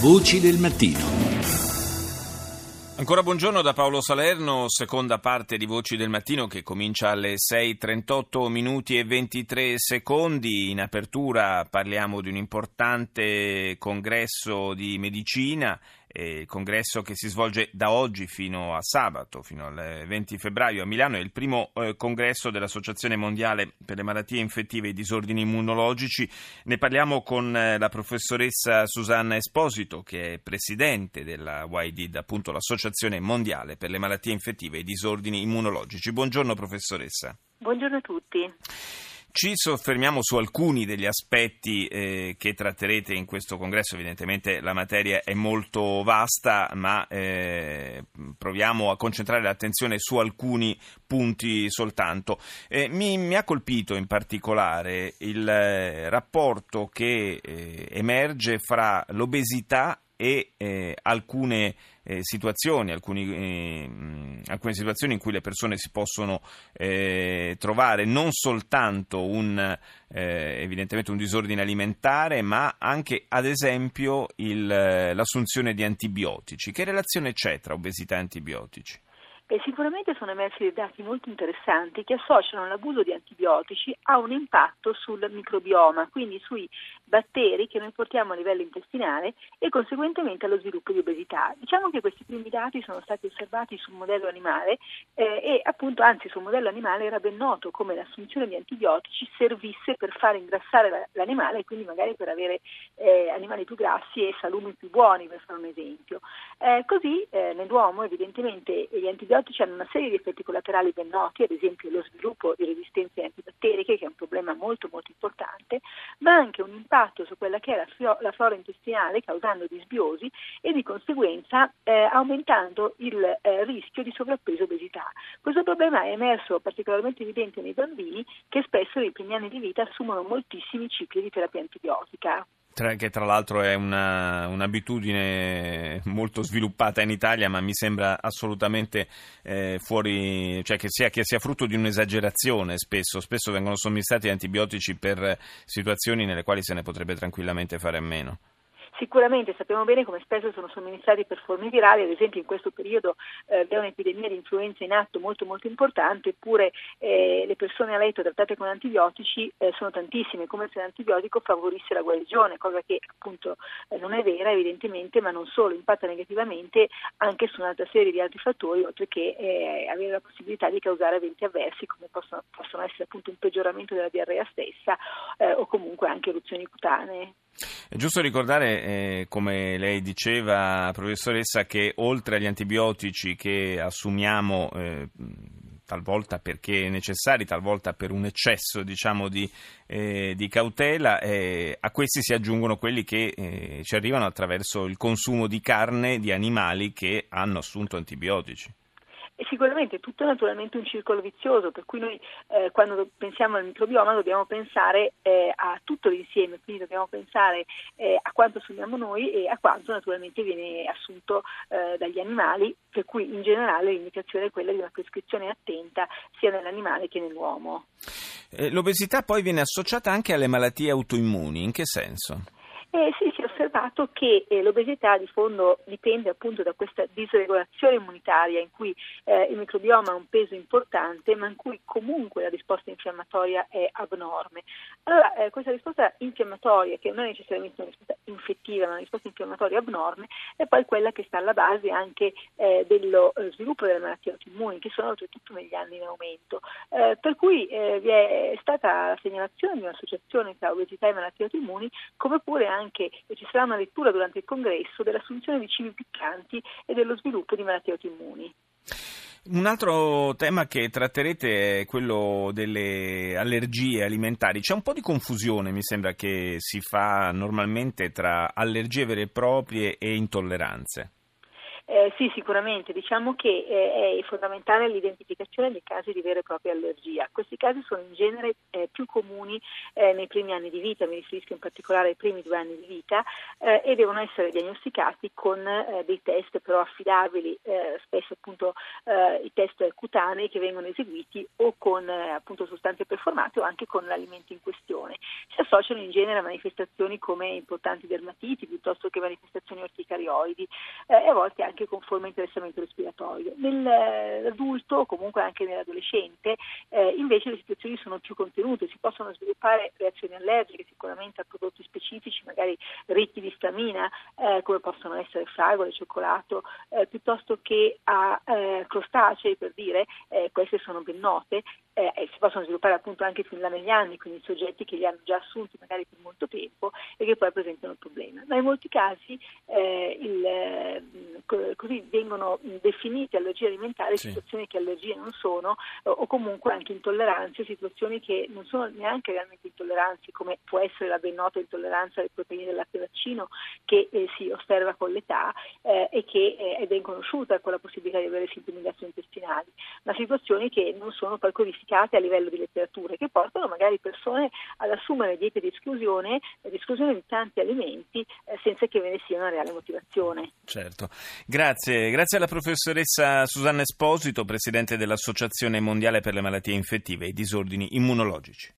Voci del mattino. Ancora buongiorno da Paolo Salerno, seconda parte di Voci del Mattino che comincia alle 6.38 minuti e 23 secondi. In apertura parliamo di un importante congresso di medicina il congresso che si svolge da oggi fino a sabato, fino al 20 febbraio a Milano, è il primo eh, congresso dell'Associazione Mondiale per le Malattie Infettive e i Disordini Immunologici. Ne parliamo con eh, la professoressa Susanna Esposito, che è presidente della YDID, appunto l'Associazione Mondiale per le Malattie Infettive e i Disordini Immunologici. Buongiorno professoressa. Buongiorno a tutti. Ci soffermiamo su alcuni degli aspetti eh, che tratterete in questo congresso, evidentemente la materia è molto vasta, ma eh, proviamo a concentrare l'attenzione su alcuni punti soltanto. Eh, mi, mi, ha colpito in particolare il eh, rapporto che eh, emerge fra l'obesità e eh, alcune eh, situazioni, alcuni, eh, alcune situazioni in cui le persone si possono eh, trovare non soltanto un, eh, evidentemente un disordine alimentare, ma anche ad esempio il, l'assunzione di antibiotici. Che relazione c'è tra obesità e antibiotici? E sicuramente sono emersi dei dati molto interessanti che associano l'abuso di antibiotici a un impatto sul microbioma, quindi sui batteri che noi portiamo a livello intestinale e conseguentemente allo sviluppo di obesità. Diciamo che questi primi dati sono stati osservati sul modello animale eh, e appunto anzi sul modello animale era ben noto come l'assunzione di antibiotici servisse per far ingrassare l'animale e quindi magari per avere eh, animali più grassi e salumi più buoni, per fare un esempio. Eh, così eh, nell'uomo evidentemente gli antibiotici hanno una serie di effetti collaterali ben noti, ad esempio lo sviluppo di resistenze antibatteriche, che è un problema molto molto importante, ma anche un impatto su quella che è la, fio- la flora intestinale causando disbiosi e di conseguenza eh, aumentando il eh, rischio di sovrappeso e obesità. Questo problema è emerso particolarmente evidente nei bambini che spesso nei primi anni di vita assumono moltissimi cicli di terapia antibiotica che tra l'altro è una, un'abitudine molto sviluppata in Italia, ma mi sembra assolutamente eh, fuori, cioè che sia, che sia, frutto di un'esagerazione spesso. Spesso vengono somministrati antibiotici per situazioni nelle quali se ne potrebbe tranquillamente fare a meno. Sicuramente sappiamo bene come spesso sono somministrati per forme virali, ad esempio in questo periodo eh, vi è un'epidemia di influenza in atto molto molto importante, eppure eh, le persone a letto trattate con antibiotici eh, sono tantissime, come se l'antibiotico favorisse la guarigione, cosa che appunto eh, non è vera evidentemente, ma non solo, impatta negativamente anche su un'altra serie di altri fattori, oltre che eh, avere la possibilità di causare eventi avversi come possono, essere appunto un peggioramento della diarrea stessa eh, o comunque anche eruzioni cutanee. È giusto ricordare, eh, come lei diceva, professoressa, che oltre agli antibiotici che assumiamo eh, talvolta perché necessari, talvolta per un eccesso diciamo, di, eh, di, cautela, eh, a questi si aggiungono quelli che eh, ci arrivano attraverso il consumo di carne di animali che hanno assunto antibiotici. E sicuramente tutto è naturalmente un circolo vizioso, per cui noi eh, quando pensiamo al microbioma dobbiamo pensare eh, a tutto l'insieme, quindi dobbiamo pensare eh, a quanto assumiamo noi e a quanto naturalmente viene assunto eh, dagli animali, per cui in generale l'indicazione è quella di una prescrizione attenta sia nell'animale che nell'uomo. Eh, l'obesità poi viene associata anche alle malattie autoimmuni, in che senso? Eh, sì, è osservato che eh, l'obesità di fondo dipende appunto da questa disregolazione immunitaria in cui eh, il microbioma ha un peso importante ma in cui comunque la risposta infiammatoria è abnorme. Allora eh, questa risposta infiammatoria, che non è necessariamente una risposta infettiva ma una risposta infiammatoria abnorme, è poi quella che sta alla base anche eh, dello eh, sviluppo delle malattie autoimmuni che sono oltretutto negli anni in aumento. per cui vi è stata la segnalazione di un'associazione tra obesità e malattie autoimmuni come pure anche ci sarà una lettura durante il congresso, dell'assunzione di cibi piccanti e dello sviluppo di malattie autoimmuni. Un altro tema che tratterete è quello delle allergie alimentari. C'è un po' di confusione, mi sembra, che si fa normalmente tra allergie vere e proprie e intolleranze. Eh, sì, sicuramente. Diciamo che eh, è fondamentale l'identificazione dei casi di vera e propria allergia. Questi casi sono in genere eh, più comuni eh, nei primi anni di vita, mi riferisco in particolare ai primi due anni di vita, eh, e devono essere diagnosticati con eh, dei test però affidabili, spesso appunto i test cutanei che vengono eseguiti o con appunto sostanze performate o anche con l'alimento in questione. Si associano in genere a manifestazioni come importanti dermatiti piuttosto che manifestazioni orticarioidi e a volte anche con forme di interessamento respiratorio. Nell'adulto o comunque anche nell'adolescente eh, invece le situazioni sono più contenute, si possono sviluppare reazioni allergiche sicuramente a prodotti specifici, magari ricchi di stamina, eh, come possono essere fragole, cioccolato, eh, piuttosto che a eh, crostacei per dire, eh, queste sono ben note, eh, si possono sviluppare appunto anche fin là negli anni, quindi soggetti che li hanno già assunti magari per molto tempo e che poi presentano il problema. Ma in molti casi il, così vengono definite allergie alimentari sì. situazioni che allergie non sono o comunque anche intolleranze, situazioni che non sono neanche realmente intolleranze come può essere la ben nota intolleranza alle proteine del latte vaccino che eh, si osserva con l'età eh, e che eh, è ben conosciuta con la possibilità di avere sintomi gastrointestinali, ma situazioni che non sono poi codificate a livello di letteratura e che portano magari persone ad assumere diete di esclusione, di esclusione di tanti alimenti eh, senza che ve ne sia una reale motivazione. Certo. Grazie, grazie alla professoressa Susanna Esposito, presidente dell'Associazione Mondiale per le Malattie Infettive e i Disordini Immunologici.